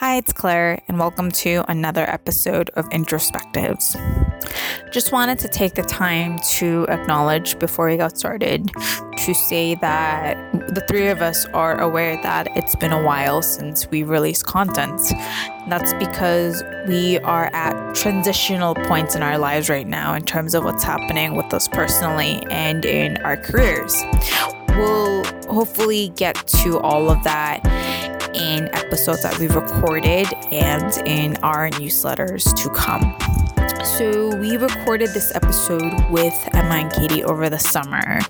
Hi, it's Claire, and welcome to another episode of Introspectives. Just wanted to take the time to acknowledge before we got started to say that the three of us are aware that it's been a while since we released content. That's because we are at transitional points in our lives right now in terms of what's happening with us personally and in our careers. We'll hopefully get to all of that in episodes that we've recorded and in our newsletters to come. So, we recorded this episode with Emma and Katie over the summer.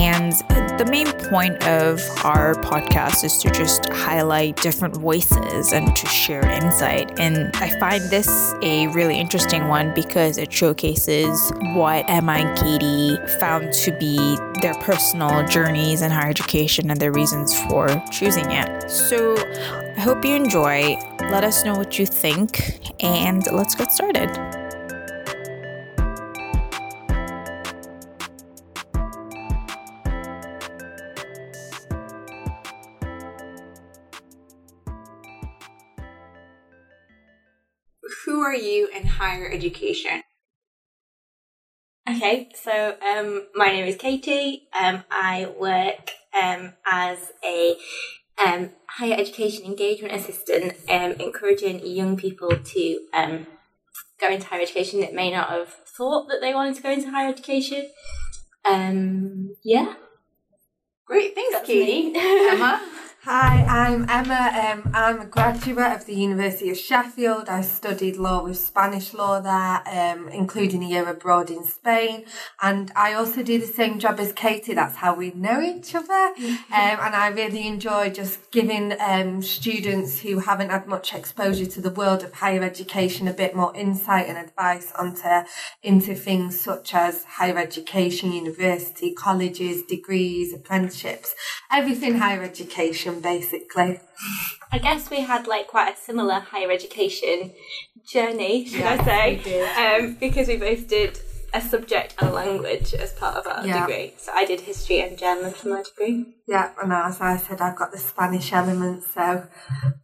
And the main point of our podcast is to just highlight different voices and to share insight. And I find this a really interesting one because it showcases what Emma and Katie found to be their personal journeys in higher education and their reasons for choosing it. So I hope you enjoy. Let us know what you think, and let's get started. Who are you in higher education? Okay, so um, my name is Katie. Um, I work um, as a um, higher education engagement assistant, um, encouraging young people to um, go into higher education that may not have thought that they wanted to go into higher education. Um, yeah. Great, thanks, That's Katie. Emma? Hi, I'm Emma. Um, I'm a graduate of the University of Sheffield. I studied law with Spanish law there, um, including a year abroad in Spain. And I also do the same job as Katie. That's how we know each other. Um, and I really enjoy just giving um, students who haven't had much exposure to the world of higher education a bit more insight and advice onto into things such as higher education, university, colleges, degrees, apprenticeships, everything higher education basically. I guess we had like quite a similar higher education journey, should I say? Um, because we both did a subject and a language as part of our Yeah. degree. So I did history and German for my degree. Yeah, and as I said, I've got the Spanish element, so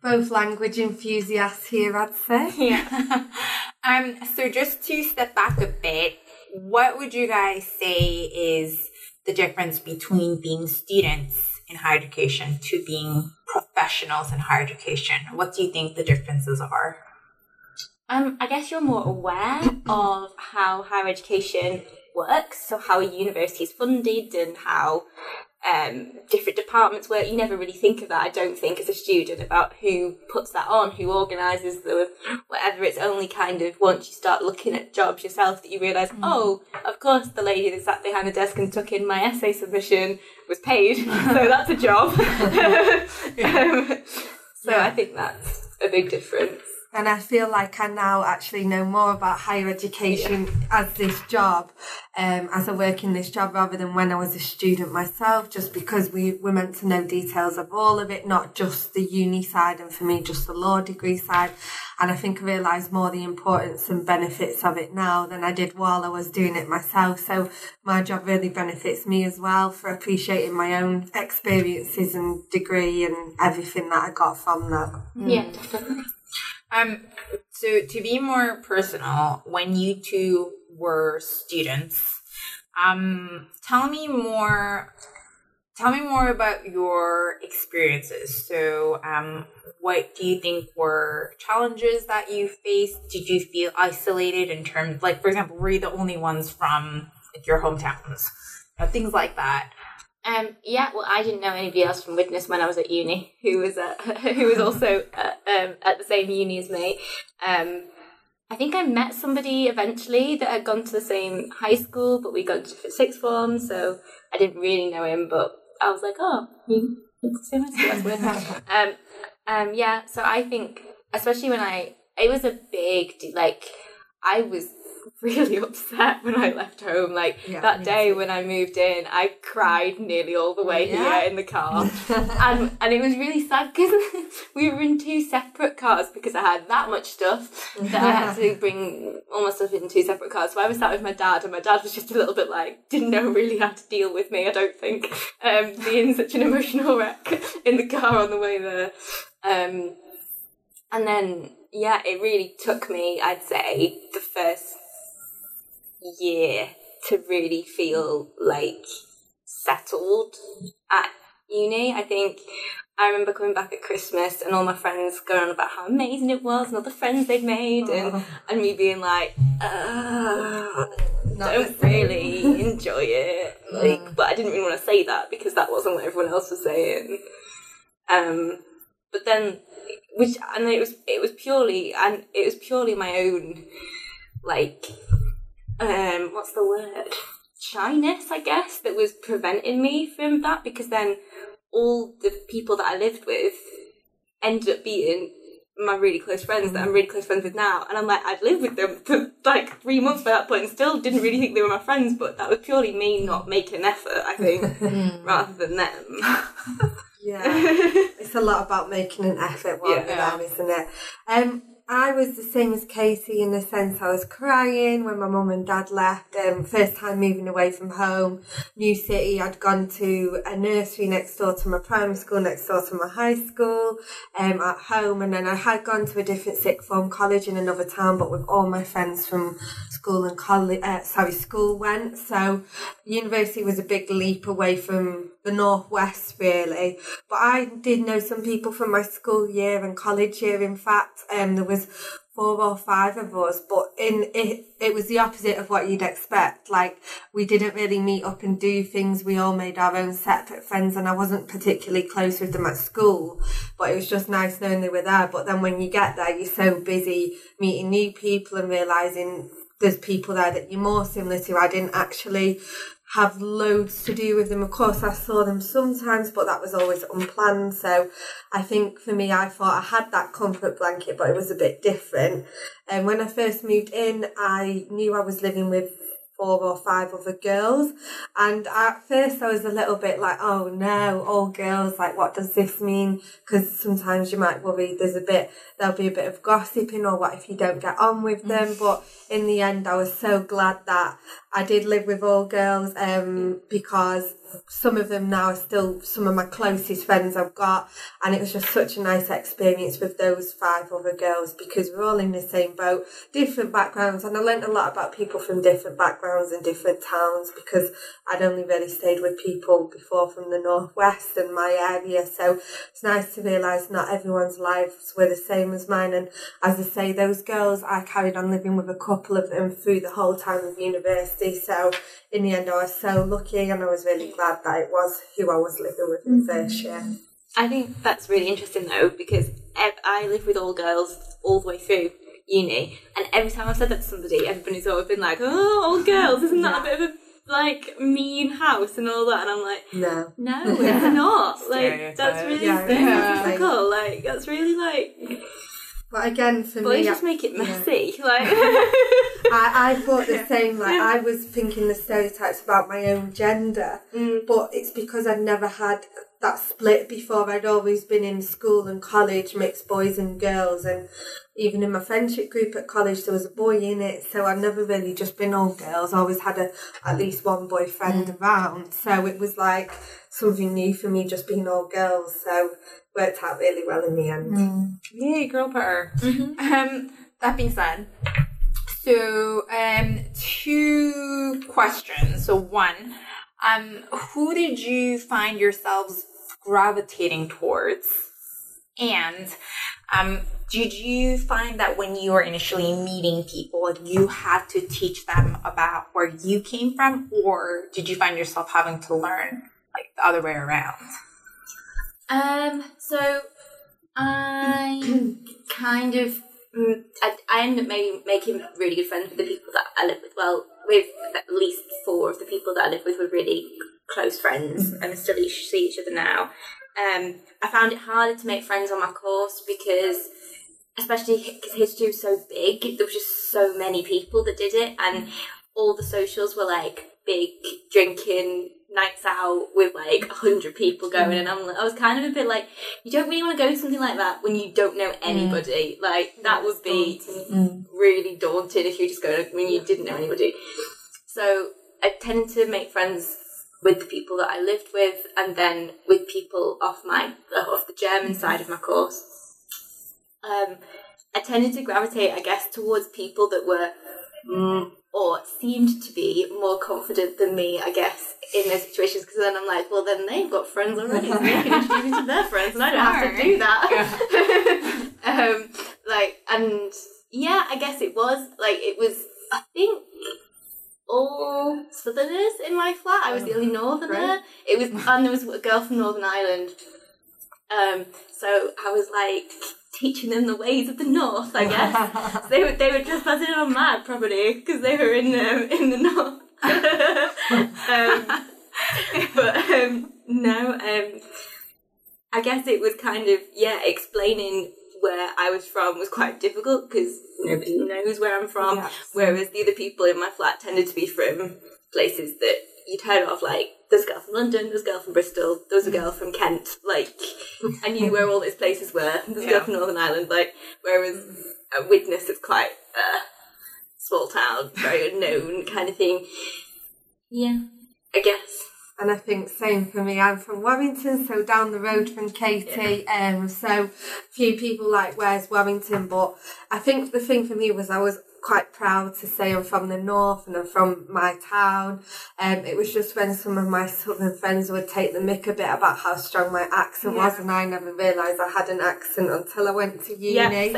both language enthusiasts here, I'd say. Yeah. um, so just to step back a bit, what would you guys say is the difference between being students in higher education to being professionals in higher education? What do you think the differences are? Um, I guess you're more aware of how higher education works, so how a university is funded and how um, different departments work. You never really think of that, I don't think, as a student about who puts that on, who organises the whatever. It's only kind of once you start looking at jobs yourself that you realise, oh, of course, the lady that sat behind the desk and took in my essay submission was paid, so that's a job. um, so I think that's a big difference. And I feel like I now actually know more about higher education as this job, um, as I work in this job rather than when I was a student myself, just because we were meant to know details of all of it, not just the uni side and for me, just the law degree side. And I think I realise more the importance and benefits of it now than I did while I was doing it myself. So my job really benefits me as well for appreciating my own experiences and degree and everything that I got from that. Yeah, definitely. Um, so to be more personal, when you two were students, um, tell me more. Tell me more about your experiences. So, um, what do you think were challenges that you faced? Did you feel isolated in terms, like, for example, were you the only ones from like, your hometowns? Uh, things like that. Um, yeah, well, I didn't know anybody else from Widnes when I was at uni who was at, who was also uh, um, at the same uni as me. Um, I think I met somebody eventually that had gone to the same high school, but we got to different sixth form, so I didn't really know him. But I was like, oh, you went to the same high school. That's weird. um, um, yeah, so I think, especially when I, it was a big, like, I was really upset when I left home. Like Yeah, that day when I moved in, I cried nearly all the way Yeah. here in the car, and and it was really sad because we were in two separate cars because I had that much stuff that I had to bring all my stuff in two separate cars. So I was sat with my dad, and my dad was just a little bit like didn't know really how to deal with me. I don't think um, being such an emotional wreck in the car on the way there. Um, and then yeah, it really took me, I'd say, the first year to really feel like settled at uni. I think I remember coming back at Christmas and all my friends going on about how amazing it was and all the friends they'd made, and, and me being like, uh, don't really enjoy it. Like, but I didn't really want to say that because that wasn't what everyone else was saying. Um, but then, which and it was it was purely and it was purely my own, like, um, what's the word? Shyness, I guess, that was preventing me from that because then all the people that I lived with ended up being my really close friends that I'm really close friends with now. And I'm like, I'd lived with them for like three months by that point and still didn't really think they were my friends, but that was purely me not making an effort, I think, rather than them. Yeah, it's a lot about making an effort Yeah. there, isn't it? Um, I was the same as Casey in the sense I was crying when my mum and dad left. Um, first time moving away from home, new city. I'd gone to a nursery next door to my primary school, next door to my high school, um, at home, and then I had gone to a different sixth form college in another town, but with all my friends from school and college, uh, sorry, school went. So university was a big leap away from the northwest, really. But I did know some people from my school year and college year. In fact, um, there was four or five of us, but in it, it was the opposite of what you'd expect. Like we didn't really meet up and do things. We all made our own separate friends, and I wasn't particularly close with them at school. But it was just nice knowing they were there. But then when you get there, you're so busy meeting new people and realizing there's people there that you're more similar to. I didn't actually have loads to do with them. Of course, I saw them sometimes, but that was always unplanned. So I think for me, I thought I had that comfort blanket, but it was a bit different. And when I first moved in, I knew I was living with four or five other girls. And at first I was a little bit like, oh no, all girls, like what does this mean? Because sometimes you might worry there's a bit, there'll be a bit of gossiping or what if you don't get on with them. Mm. But in the end, I was so glad that I did live with all girls um, because some of them now are still some of my closest friends I've got. And it was just such a nice experience with those five other girls because we're all in the same boat, different backgrounds. And I learnt a lot about people from different backgrounds and different towns because I'd only really stayed with people before from the northwest and my area. So it's nice to realise not everyone's lives were the same as mine. And as I say, those girls, I carried on living with a couple of them through the whole time of university. So in the end, I was so lucky and I was really glad that it was who I was living with in mm-hmm. first year. I think that's really interesting though because I lived with all girls all the way through uni, and every time I've said that to somebody, everybody's always been like, "Oh, all girls, isn't that a bit of a like mean house and all that?" And I'm like, No. "No, it's not. Like that's really Yeah, yeah. stereotypical. Like that's really like But again, for me. boys me, just make it messy. Like I, I thought the same. Like I was thinking the stereotypes about my own gender, mm. but it's because I'd never had that split before. I'd always been in school and college, mixed boys and girls, and even in my friendship group at college, there was a boy in it. So I'd never really just been all girls. I always had a at least one boyfriend around. So it was like something new for me, just being all girls. So worked out really well in the end. Yay, girl power. Um, that being said, so um, two questions. So one, um, who did you find yourselves gravitating towards? And um, did you find that when you were initially meeting people, you had to teach them about where you came from, or did you find yourself having to learn like the other way around? Um, so I kind of, I, I ended up maybe making really good friends with the people that I live with. Well, with at least four of the people that I live with were really close friends and we still each- see each other now. Um, I found it harder to make friends on my course because, especially because history was so big, there was just so many people that did it, and all the socials were like big drinking nights out with like a hundred people going, and I'm, I was kind of a bit like, you don't really want to go to something like that when you don't know anybody. Like that would be really daunting if you just go when you didn't know anybody. So I tended to make friends with the people that I lived with, and then with people off my off the German side of my course. um, I tended to gravitate, I guess, towards people that were mm, or seemed to be more confident than me, I guess, in those situations. Because then I'm like, well, then they've got friends already, so they can introduce me to their friends, and I don't have to do that. um, like, and yeah, I guess it was like it was. I think all Southerners in my flat. I was the only Northerner. Right. It was, and there was a girl from Northern Ireland. Um, so I was like teaching them the ways of the North, I guess. so they were they were just buzzing on mad probably because they were in the in the North. um, but um, no, um, I guess it was kind of yeah explaining where I was from was quite difficult because nobody knows where I'm from. Whereas the other people in my flat tended to be from places that you'd heard of, like there's a girl from London, there's a girl from Bristol, there's a girl from Kent. Like I knew where all those places were. This a yeah. girl from Northern Ireland. Like whereas a Widnes is quite a small town, very unknown kind of thing. Yeah, I guess and I think same for me. I'm from Warrington, so down the road from Katie. Yeah. Um, so few people like where's Warrington, but I think the thing for me was I was quite proud to say I'm from the north and I'm from my town. Um, it was just when some of my southern friends would take the mick a bit about how strong my accent yeah. was, and I never realised I had an accent until I went to uni.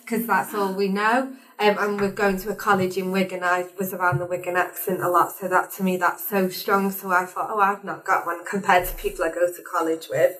Because yeah, that's all we know. Um, and we're going to a college in Wigan. I was around the Wigan accent a lot, so that to me that's so strong. So I thought, oh, I've not got one compared to people I go to college with.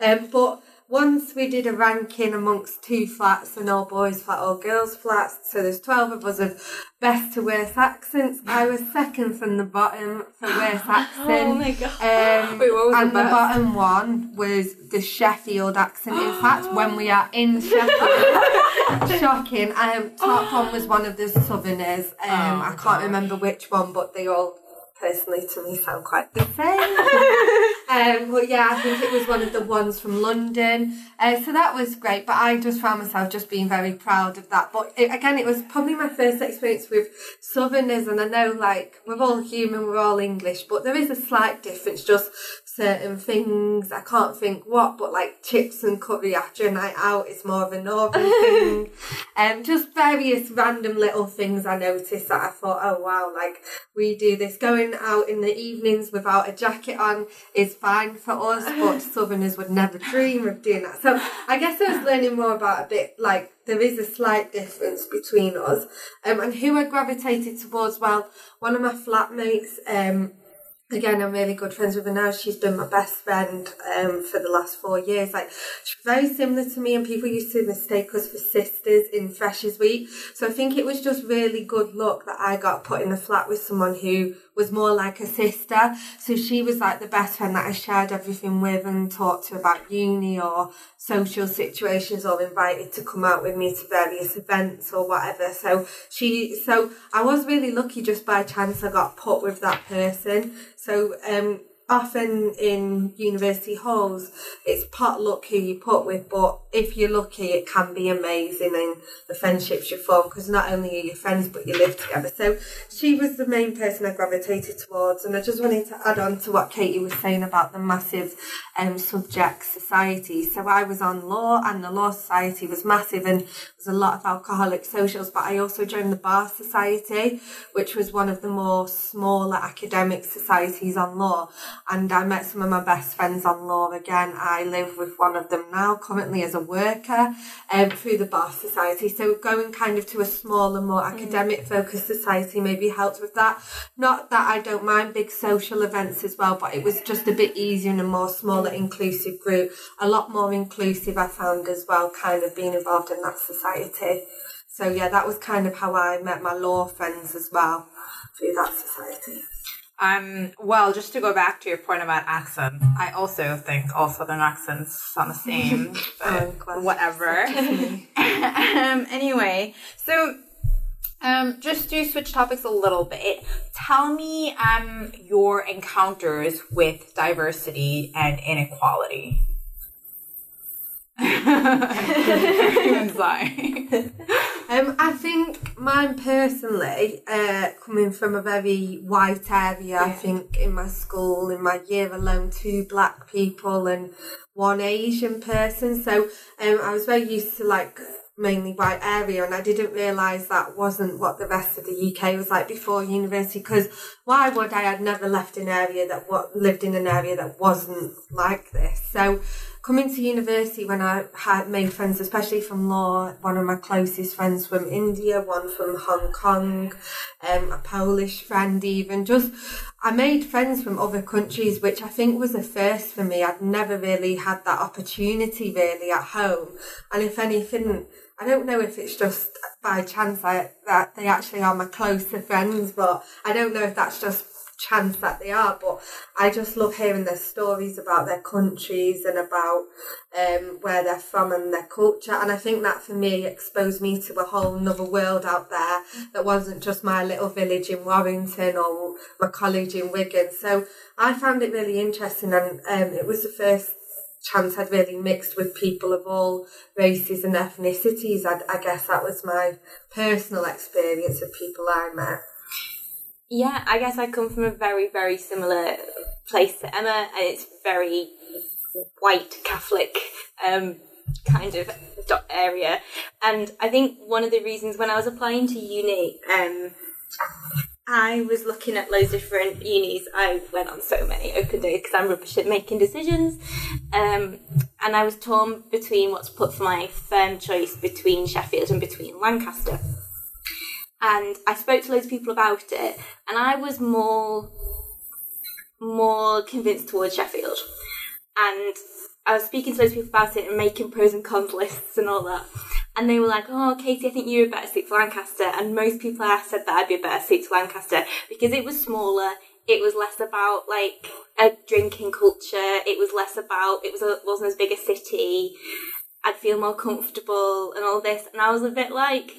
Um, but once we did a ranking amongst two flats, an all boys flat, all girls flats. So there's 12 of us of best to worst accents. I was second from the bottom for worst accent. oh my god. Um, Wait, and the, the bottom one was the Sheffield accent. In fact, when we are in Sheffield, shocking. Um, top one was one of the Southerners. Um, oh, I can't remember which one, but they all personally to me sound quite the same. um, but yeah, I think it was one of the ones from London. Uh, so that was great. But I just found myself just being very proud of that. But it, again, it was probably my first experience with Southerners, and I know like we're all human, we're all English, but there is a slight difference. Just certain things. I can't think what, but like chips and curry after a night out is more of a northern thing. Um, just various random little things I noticed that I thought, oh wow, like we do this. Going out in the evenings without a jacket on is fine for us, but Southerners would never dream of doing that. So I guess I was learning more about a bit like there is a slight difference between us. Um, and who I gravitated towards, well, one of my flatmates, um, again, I'm really good friends with her now. She's been my best friend um, for the last four years. Like, she's very similar to me, and people used to mistake us for sisters in Freshers Week. So I think it was just really good luck that I got put in a flat with someone who was more like a sister. So she was like the best friend that I shared everything with and talked to about uni or social situations or invited to come out with me to various events or whatever. So she, so I was really lucky just by chance I got put with that person. So, um, often in university halls, it's potluck who you put with, but if you're lucky, it can be amazing and the friendships you form because not only are you friends, but you live together. So she was the main person I gravitated towards, and I just wanted to add on to what Katie was saying about the massive um, subject society. So I was on law, and the law society was massive, and there's a lot of alcoholic socials, but I also joined the bar society, which was one of the more smaller academic societies on law and I met some of my best friends on law again. I live with one of them now, currently as a worker um, through the Bar Society. So going kind of to a smaller, more mm. academic focused society maybe helped with that. Not that I don't mind big social events as well, but it was just a bit easier in a more smaller, inclusive group. A lot more inclusive, I found as well, kind of being involved in that society. So yeah, that was kind of how I met my law friends as well through that society. Um, well, just to go back to your point about accents, I also think all Southern accents sound the same, but oh, whatever. um, anyway, so um, just to switch topics a little bit, tell me um, your encounters with diversity and inequality. I'm sorry. Um, I think mine personally, uh, coming from a very white area, yeah. I think in my school, in my year alone, two black people and one Asian person. So um, I was very used to like mainly white area and I didn't realise that wasn't what the rest of the UK was like before university because why would I had never left an area that what lived in an area that wasn't like this so coming to university when I had made friends, especially from law, one of my closest friends from India, one from Hong Kong, um, a Polish friend even, just I made friends from other countries, which I think was a first for me. I'd never really had that opportunity really at home. And if anything, I don't know if it's just by chance I, that they actually are my closer friends, but I don't know if that's just chance that they are. But I just love hearing their stories about their countries and about um, where they're from and their culture. And I think that for me exposed me to a whole other world out there that wasn't just my little village in Warrington or my college in Wigan. So I found it really interesting, and um, it was the first chance I'd really mixed with people of all races and ethnicities. I, I guess that was my personal experience of people I met. Yeah, I guess I come from a very, very similar place to Emma, and it's very white Catholic um, kind of area. And I think one of the reasons when I was applying to uni, um, I was looking at loads of different unis. I went on so many open days because I'm rubbish at making decisions. Um, and I was torn between what to put for my firm choice between Sheffield and between Lancaster and I spoke to loads of people about it, and I was more more convinced towards Sheffield. And I was speaking to loads of people about it and making pros and cons lists and all that. And they were like, "Oh, Katie, I think you're a better suit for Lancaster." And most people I said that I'd be a better suit to Lancaster because it was smaller. It was less about like a drinking culture. It was less about it was a, wasn't as big a city. I'd feel more comfortable and all this. And I was a bit like,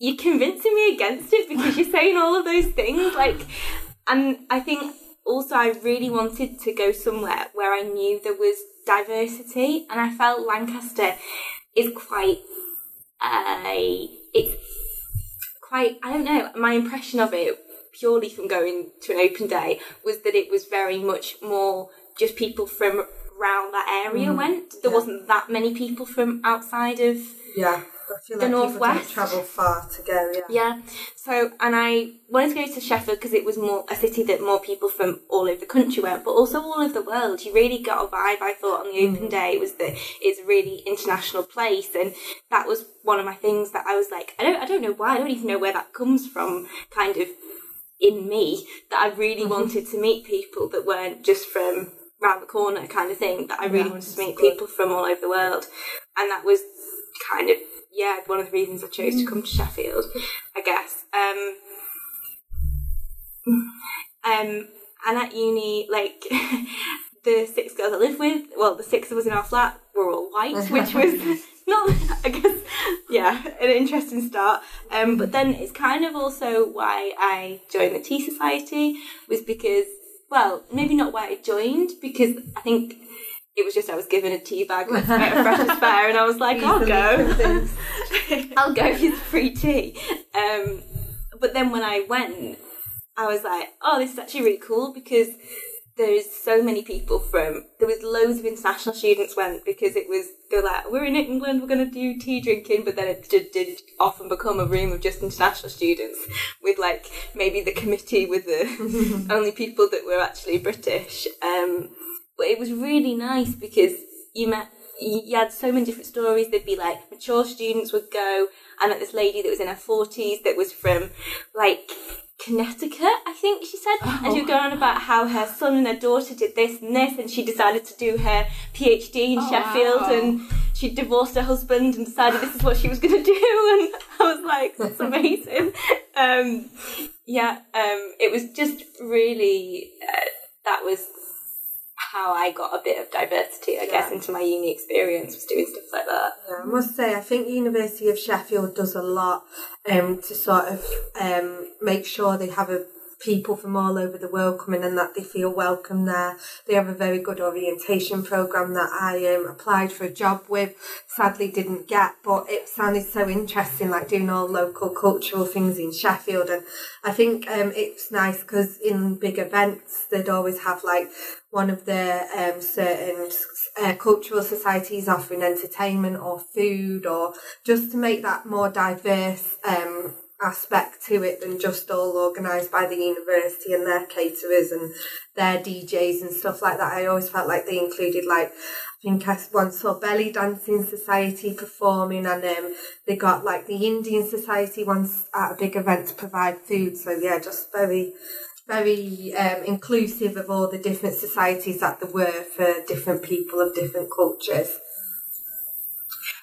you're convincing me against it because you're saying all of those things. Like, and I think also I really wanted to go somewhere where I knew there was diversity, and I felt Lancaster is quite a. It's quite. I don't know. My impression of it, purely from going to an open day, was that it was very much more just people from around that area mm, went. There yeah. wasn't that many people from outside of. Yeah the like northwest. travel far to go. Yeah. Yeah. So, and I wanted to go to Sheffield because it was more a city that more people from all over the country went, but also all over the world. You really got a vibe. I thought on the open mm. day was that it's a really international place, and that was one of my things that I was like, I don't, I don't know why. I don't even know where that comes from. Kind of in me that I really mm-hmm. wanted to meet people that weren't just from round the corner kind of thing that I really yeah, wanted to meet good. people from all over the world and that was kind of yeah, one of the reasons I chose to come to Sheffield, I guess. Um, um, and at uni, like the six girls I live with, well, the six of us in our flat were all white, which was not, I guess, yeah, an interesting start. Um, but then it's kind of also why I joined the Tea Society was because, well, maybe not why I joined, because I think it was just I was given a tea bag with a fresh spare, and I was like, I'll go, I'll go for free tea. Um, but then when I went, I was like, oh, this is actually really cool because there's so many people from there was loads of international students went because it was they're like we're in England we're going to do tea drinking but then it did, did often become a room of just international students with like maybe the committee with the only people that were actually British. Um, but it was really nice because you met you had so many different stories. There'd be like mature students would go. I met this lady that was in her forties that was from like Connecticut, I think she said, oh. and she was going on about how her son and her daughter did this and this, and she decided to do her PhD in oh, Sheffield, wow. and she divorced her husband and decided this is what she was going to do, and I was like, that's amazing. um, yeah, um, it was just really uh, that was how I got a bit of diversity, I yeah. guess, into my uni experience was doing stuff like that. Yeah, I must say, I think University of Sheffield does a lot um, to sort of um, make sure they have a people from all over the world coming and that they feel welcome there. They have a very good orientation program that I um, applied for a job with. Sadly, didn't get, but it sounded so interesting, like doing all local cultural things in Sheffield. And I think um, it's nice because in big events, they'd always have like one of the um, certain uh, cultural societies offering entertainment or food or just to make that more diverse um, aspect to it than just all organised by the university and their caterers and their DJs and stuff like that. I always felt like they included like I think I once saw Belly Dancing Society performing and um, they got like the Indian Society once at a big event to provide food. So yeah, just very very um, inclusive of all the different societies that there were for different people of different cultures.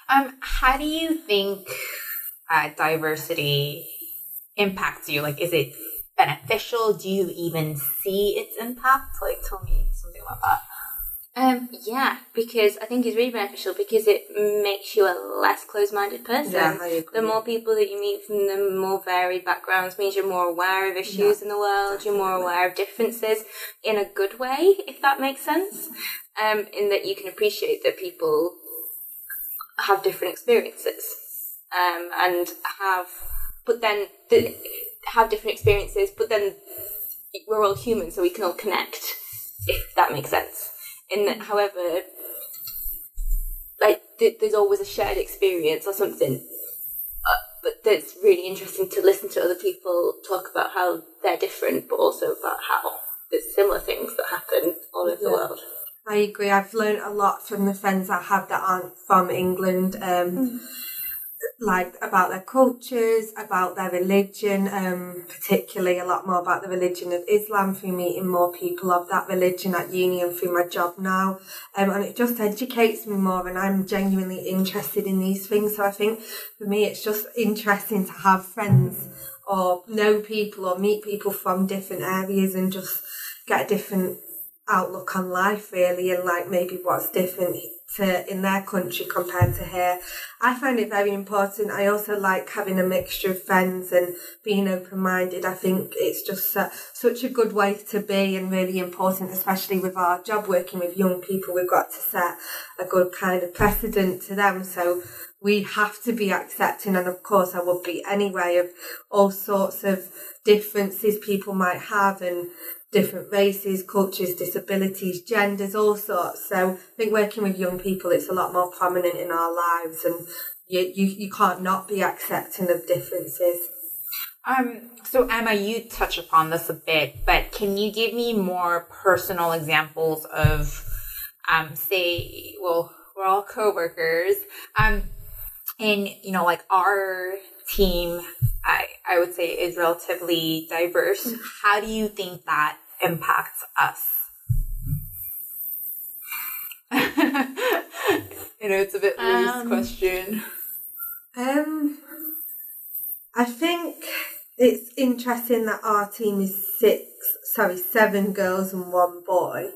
Um, how do you think uh, diversity impacts you? Like, is it beneficial? Do you even see its impact? Like, tell me something about that. Um, yeah, because I think it's really beneficial because it makes you a less closed-minded person. Yeah. The more people that you meet from the more varied backgrounds means you're more aware of issues Yeah, in the world. You're more aware of differences in a good way, if that makes sense. Um, in that you can appreciate that people have different experiences, um, and have, but then the, have different experiences, but then we're all human, so we can all connect, if that makes sense. In that, however, like th- there's always a shared experience or something. Uh, but that's really interesting to listen to other people talk about how they're different, but also about how there's similar things that happen all over the world. I agree. I've learned a lot from the friends I have that aren't from England, um, like about their cultures, about their religion, um, particularly a lot more about the religion of Islam through meeting more people of that religion at uni and through my job now. Um, and it just educates me more, and I'm genuinely interested in these things. So I think for me, it's just interesting to have friends or know people or meet people from different areas and just get a different outlook on life really and like maybe what's different to in their country compared to here. I find it very important. I also like having a mixture of friends and being open minded. I think it's just su- such a good way to be and really important, especially with our job working with young people. We've got to set a good kind of precedent to them. So we have to be accepting, and of course, I would be anyway, of all sorts of differences people might have and different races, cultures, disabilities, genders, all sorts. So I think working with young people, it's a lot more prominent in our lives, and you you, you can't not be accepting of differences. Um, so Emma, you touch upon this a bit, but can you give me more personal examples of, um, say, well, we're all coworkers, um, and you know, like our team, I I would say is relatively diverse. How do you think that impacts us? you know, it's a bit loose Um, question. Um, I think it's interesting that our team is six, sorry, seven girls and one boy,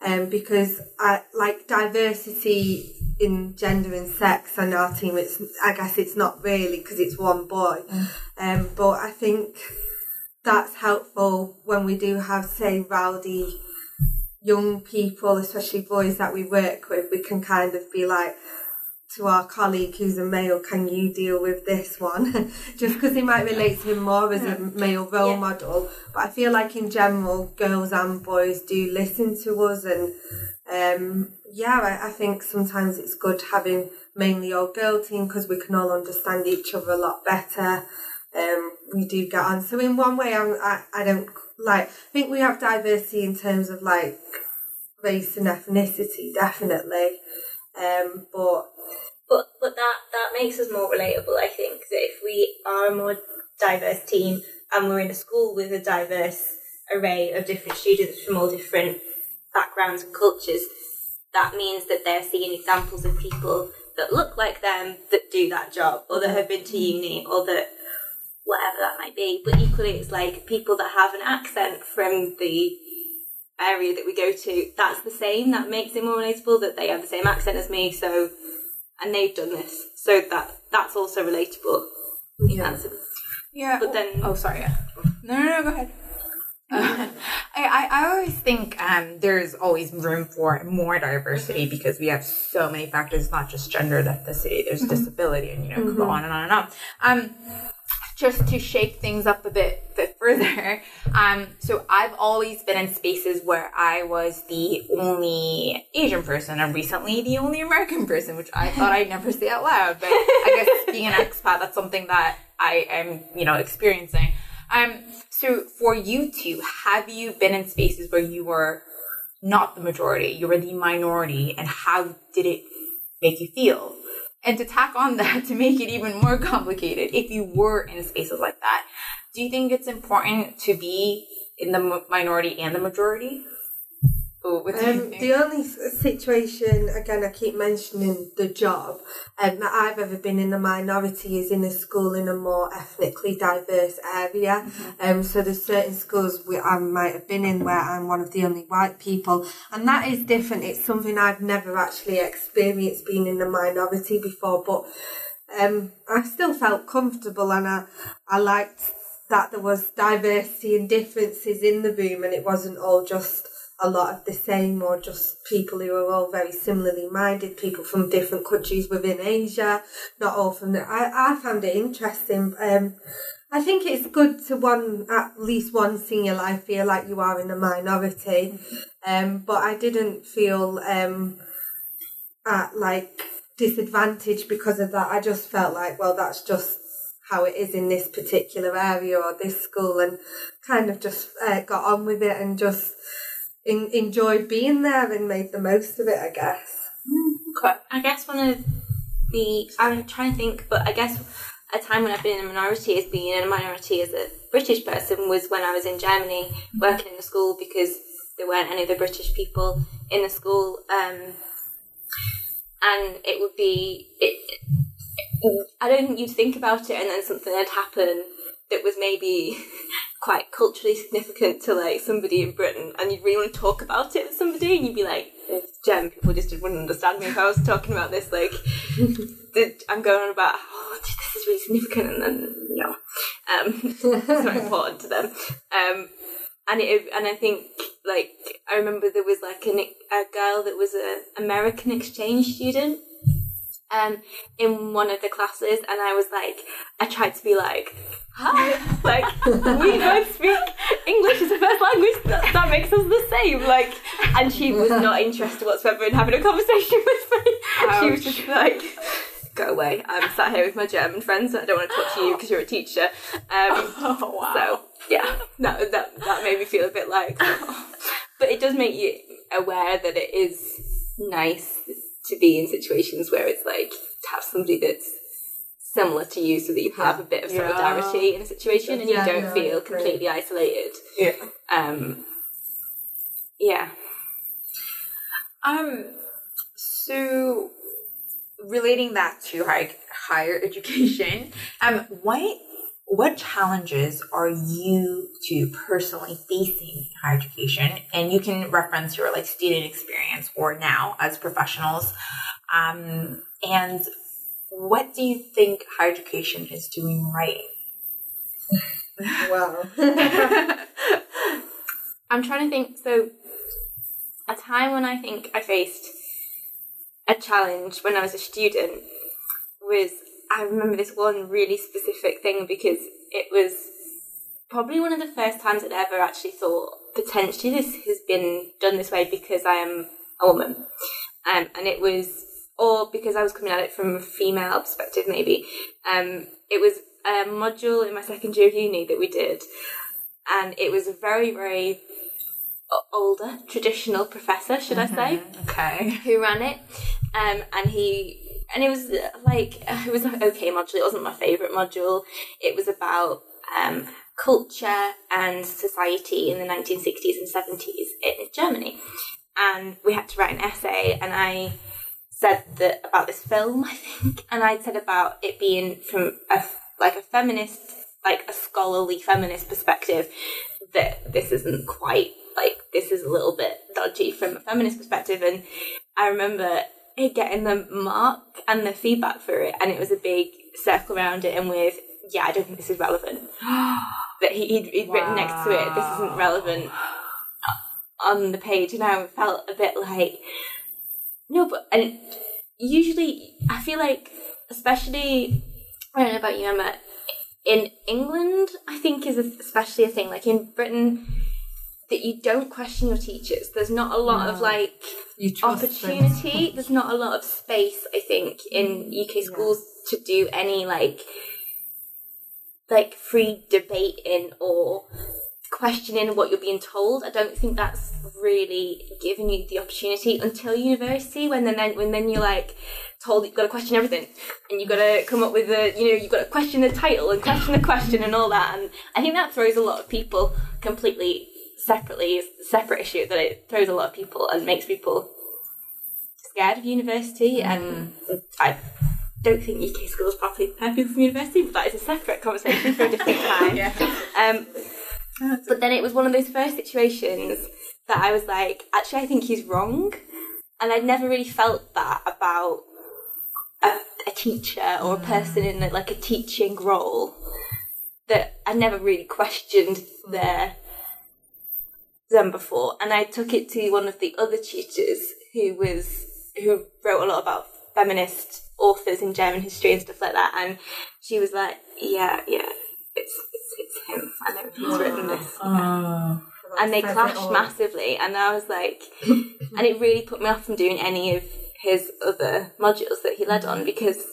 um, because I like diversity in gender and sex on our team. It's I guess it's not really because it's one boy, um, but I think that's helpful when we do have say rowdy young people, especially boys that we work with. We can kind of be like to our colleague who's a male, can you deal with this one? Just because he might relate to him more as a male role Yeah. model. But I feel like in general, girls and boys do listen to us, and um, yeah, I, I think sometimes it's good having mainly all girl team because we can all understand each other a lot better. Um, we do get on. So in one way, I'm, I I don't like. I think we have diversity in terms of like race and ethnicity, definitely. Um, but But but that that makes us more relatable. I think that if we are a more diverse team and we're in a school with a diverse array of different students from all different backgrounds and cultures, that means that they're seeing examples of people that look like them that do that job or that have been to uni or that whatever that might be. But equally, it's like people that have an accent from the area that we go to. That's the same. That makes it more relatable that they have the same accent as me. So, and they've done this, so that that's also relatable. yeah. Yeah, But then- oh, sorry. Yeah. No, no, no. Go ahead. I, I, I always think um, there's always room for more diversity because we have so many factors, not just gender, ethnicity, there's disability, and you know, go on and on and on. Um, just to shake things up a bit, bit further. Um, so I've always been in spaces where I was the only Asian person and recently the only American person, which I thought I'd never say out loud. But I guess being an expat, that's something that I am, you know, experiencing. Um, so for you two, have you been in spaces where you were not the majority, you were the minority, and how did it make you feel? And to tack on that, to make it even more complicated, if you were in spaces like that, do you think it's important to be in the minority and the majority? Um, the only situation, again, I keep mentioning the job um, that I've ever been in the minority is in a school in a more ethnically diverse area. Mm-hmm. Um, so there's certain schools where I might have been in where I'm one of the only white people, and that is different. It's something I've never actually experienced being in the minority before, but um, I still felt comfortable and I, I liked that there was diversity and differences in the room and it wasn't all just a lot of the same or just people who are all very similarly minded, people from different countries within Asia, not all from the, I, I found it interesting. Um, I think it's good to one, at least once in your life, feel like you are in a minority. Um, but I didn't feel, um, at like disadvantage because of that. I just felt like, well, that's just how it is in this particular area or this school and kind of just uh, got on with it and just in, enjoyed being there and made the most of it, I guess. Okay. I guess one of the, I'm trying to think, but I guess a time when I've been in a minority as being in a minority as a British person was when I was in Germany working in the school because there weren't any other British people in the school. Um, and it would be, it, I don't think you'd think about it and then something had happened that was maybe quite culturally significant to like somebody in Britain and you'd really want to talk about it with somebody and you'd be like it's Gem, people just wouldn't understand me if I was talking about this like I'm going on about oh this is really significant and then no um, it's not important to them. Um, and it and I think like I remember there was like a, a girl that was an American exchange student um, in one of the classes, and I was like, I tried to be like, hi, like we both speak English as a first language. That, that makes us the same. Like, and she was not interested whatsoever in having a conversation with me. Ouch. She was just like. Go away. I'm sat here with my German friends and I don't want to talk to you because you're a teacher. Um, oh, wow. So, yeah, that, that, that made me feel a bit like. but it does make you aware that it is nice to be in situations where it's like to have somebody that's similar to you so that you have a bit of solidarity yeah. in a situation and yeah, you don't no, feel completely great. isolated. Yeah. Um yeah. Um so relating that to like higher education, um what what challenges are you two personally facing in higher education? And you can reference your like student experience or now as professionals. Um, and what do you think higher education is doing right? wow. I'm trying to think. So, a time when I think I faced a challenge when I was a student was I remember this one really specific thing because it was probably one of the first times I'd ever actually thought potentially this has been done this way because I am a woman. Um, and it was, or because I was coming at it from a female perspective, maybe. Um, it was a module in my second year of uni that we did. And it was a very, very older, traditional professor, should mm-hmm. I say? Okay. Who ran it. Um, and he and it was like it was an okay module. It wasn't my favorite module. It was about um, culture and society in the 1960s and 70s in Germany, and we had to write an essay. And I said that about this film, I think, and I said about it being from a like a feminist, like a scholarly feminist perspective, that this isn't quite like this is a little bit dodgy from a feminist perspective. And I remember getting the mark and the feedback for it, and it was a big circle around it, and with yeah, I don't think this is relevant. that he, he'd, he'd written next to it, this isn't relevant on the page, and I felt a bit like, no, but and usually I feel like, especially I don't know about you, Emma. In England, I think is especially a thing. Like in Britain, that you don't question your teachers. There's not a lot no. of like opportunity. Them. There's not a lot of space. I think in UK schools yeah. to do any like like free debating or questioning what you're being told. I don't think that's really giving you the opportunity until university when then when then you're like told you've got to question everything and you've got to come up with a you know you've got to question the title and question the question and all that and I think that throws a lot of people completely separately separate issue that it throws a lot of people and makes people scared of university mm. and I don't think UK schools properly prepare people for university but that is a separate conversation for a different time yeah. um, but then it was one of those first situations that I was like, actually, I think he's wrong. And I'd never really felt that about a, a teacher or a person in a, like a teaching role. That I never really questioned mm. their them before. And I took it to one of the other tutors who was who wrote a lot about feminist authors in German history and stuff like that. And she was like, "Yeah, yeah, it's it's, him. I know he's oh. written this." Oh and they clashed massively. And I was like, and it really put me off from doing any of his other modules that he led on because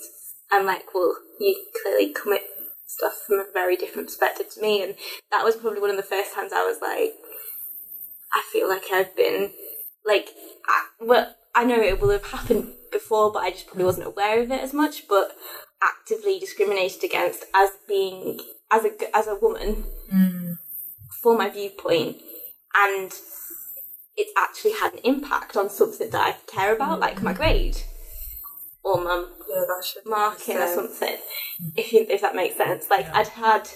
I'm like, well, you clearly come at stuff from a very different perspective to me. And that was probably one of the first times I was like, I feel like I've been like, I, well, I know it will have happened before, but I just probably wasn't aware of it as much. But actively discriminated against as being as a as a woman mm. for my viewpoint and it's actually had an impact on something that I care about, mm. like my grade or my yeah, marking or something. If you, if that makes sense, like yeah. I'd had,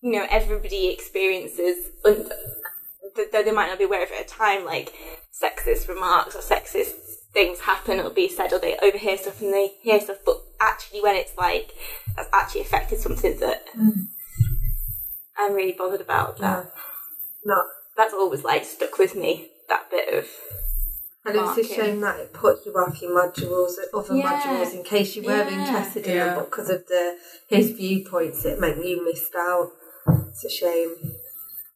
you know, everybody experiences, though they might not be aware of it at a time, like sexist remarks or sexist things happen or be said, or they overhear stuff and they hear stuff. But actually, when it's like that's actually affected something that mm. I'm really bothered about. That yeah. no that's always like stuck with me. That bit of. And it's a shame that it put you off your modules, other yeah. modules, in case you were yeah. interested in yeah. them, but because of the his viewpoints, it meant you missed out. It's a shame.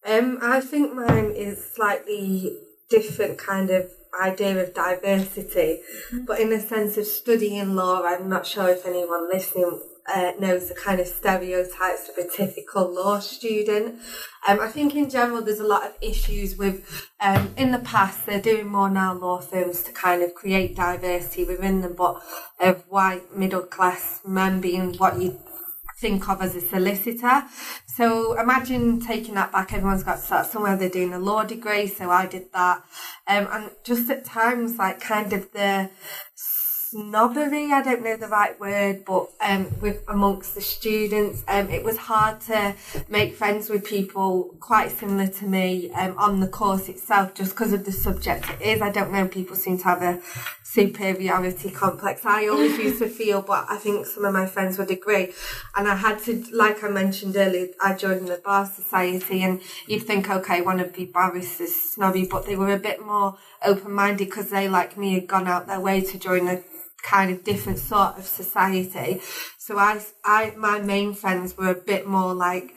Um, I think mine is slightly different kind of idea of diversity, mm-hmm. but in the sense of studying law, I'm not sure if anyone listening uh, knows the kind of stereotypes of a typical law student. Um, I think in general there's a lot of issues with, um, in the past they're doing more now law firms to kind of create diversity within them, but of white middle class men being what you think of as a solicitor. So imagine taking that back. Everyone's got to start somewhere. They're doing a law degree, so I did that. Um, and just at times, like kind of the snobbery, I don't know the right word, but um, with amongst the students, um, it was hard to make friends with people quite similar to me um, on the course itself, just because of the subject it is. I don't know, people seem to have a superiority complex. I always used to feel, but I think some of my friends would agree. And I had to, like I mentioned earlier, I joined the Bar Society, and you'd think, okay, one of the barristers snobby, but they were a bit more open minded because they, like me, had gone out their way to join a kind of different sort of society. So I, I, my main friends were a bit more like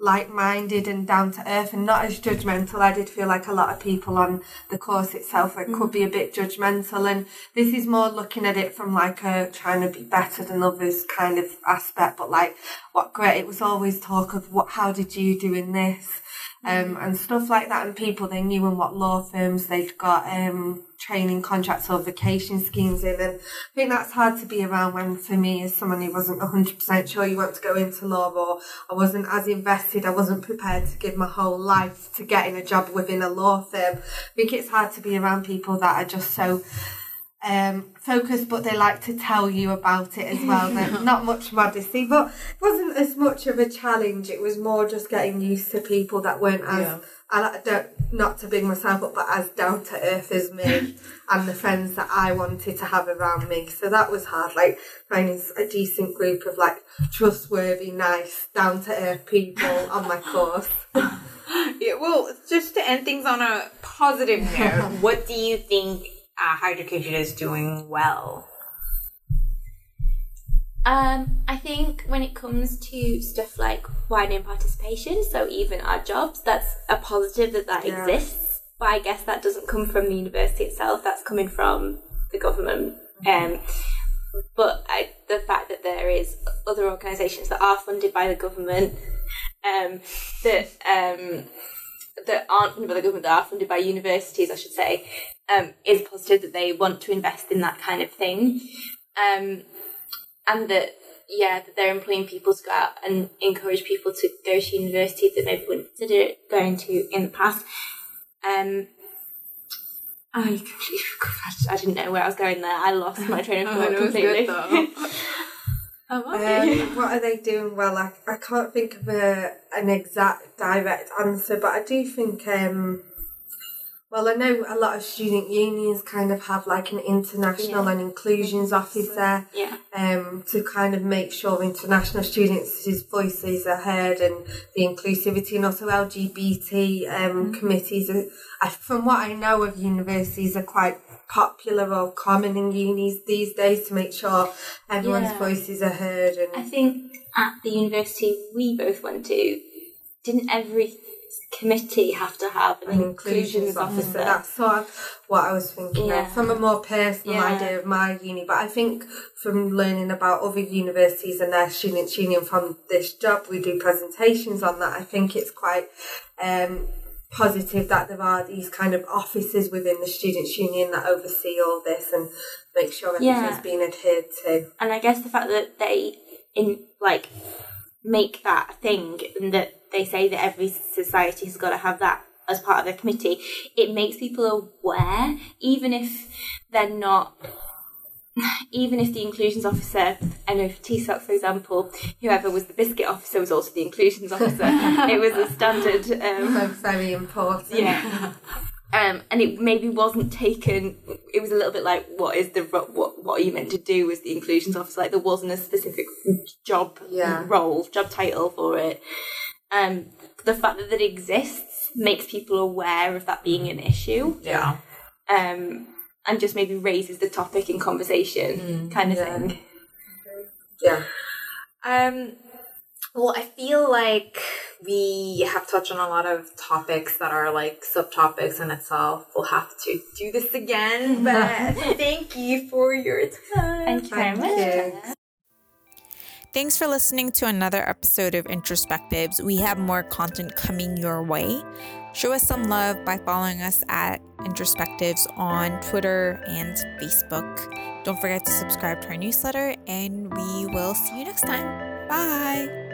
like-minded and down to earth and not as judgmental. I did feel like a lot of people on the course itself it could mm. be a bit judgmental and this is more looking at it from like a trying to be better than others kind of aspect but like what great it was always talk of what how did you do in this um, and stuff like that and people they knew and what law firms they'd got um, training contracts or vacation schemes in. And I think that's hard to be around when, for me, as someone who wasn't 100% sure you want to go into law or I wasn't as invested, I wasn't prepared to give my whole life to getting a job within a law firm. I think it's hard to be around people that are just so um, focused, but they like to tell you about it as well. not much modesty, but it wasn't as much of a challenge. It was more just getting used to people that weren't as yeah I don't not to big myself up, but as down to earth as me and the friends that I wanted to have around me. So that was hard, like finding a decent group of like trustworthy, nice, down to earth people on my course. Yeah, well, just to end things on a positive note, what do you think uh, higher education is doing well? Um, I think when it comes to stuff like widening participation, so even our jobs, that's a positive that that Yeah. exists. But I guess that doesn't come from the university itself. That's coming from the government. Um, but I, the fact that there is other organisations that are funded by the government, um, that um, that aren't funded by the government, that are funded by universities, I should say, um, is positive that they want to invest in that kind of thing. Um, and that yeah that they're employing people to go out and encourage people to go to university that maybe wouldn't consider going to in the past um I completely forgot. I didn't know where I was going there. I lost my train of thought it was completely. oh, okay. Um, what are they doing well? I, I can't think of a, an exact direct answer, but I do think, um, well, I know a lot of student unions kind of have like an international Yeah. and inclusions officer yeah, um, to kind of make sure international students' voices are heard and the inclusivity and also LGBT um, committees. Are, from what I know of universities, are quite popular or common in unis these days to make sure everyone's Yeah. voices are heard. And I think at the university we both went to, didn't every committee have to have an, an inclusions, officer? That's sort of what I was thinking Yeah. of from a more personal Yeah. idea of my uni. But I think from learning about other universities and their students' union from this job, we do presentations on that. I think it's quite um, positive that there are these kind of offices within the students' union that oversee all this and make sure everything's Yeah. being adhered to. and I guess the fact that they in like make that a thing and that they say that every society has got to have that as part of their committee, it makes people aware, even if they're not. Even if the inclusions officer, I know for TSOC, for example, whoever was the biscuit officer was also the inclusions officer. it was a standard um, So very important. yeah. Um, and it maybe wasn't taken. It was a little bit like, what is the what? What are you meant to do as the inclusions officer? Like there wasn't a specific job Yeah. role, job title for it. Um, the fact that it exists makes people aware of that being an issue. Yeah. Um, and just maybe raises the topic in conversation, kind of yeah. thing. Yeah. Um, well, I feel like we have touched on a lot of topics that are like subtopics in itself. We'll have to do this again, but thank you for your time. Thank you very much. Thanks for listening to another episode of Introspectives. We have more content coming your way. Show us some love by following us at Introspectives on Twitter and Facebook. Don't forget to subscribe to our newsletter, and we will see you next time. Bye.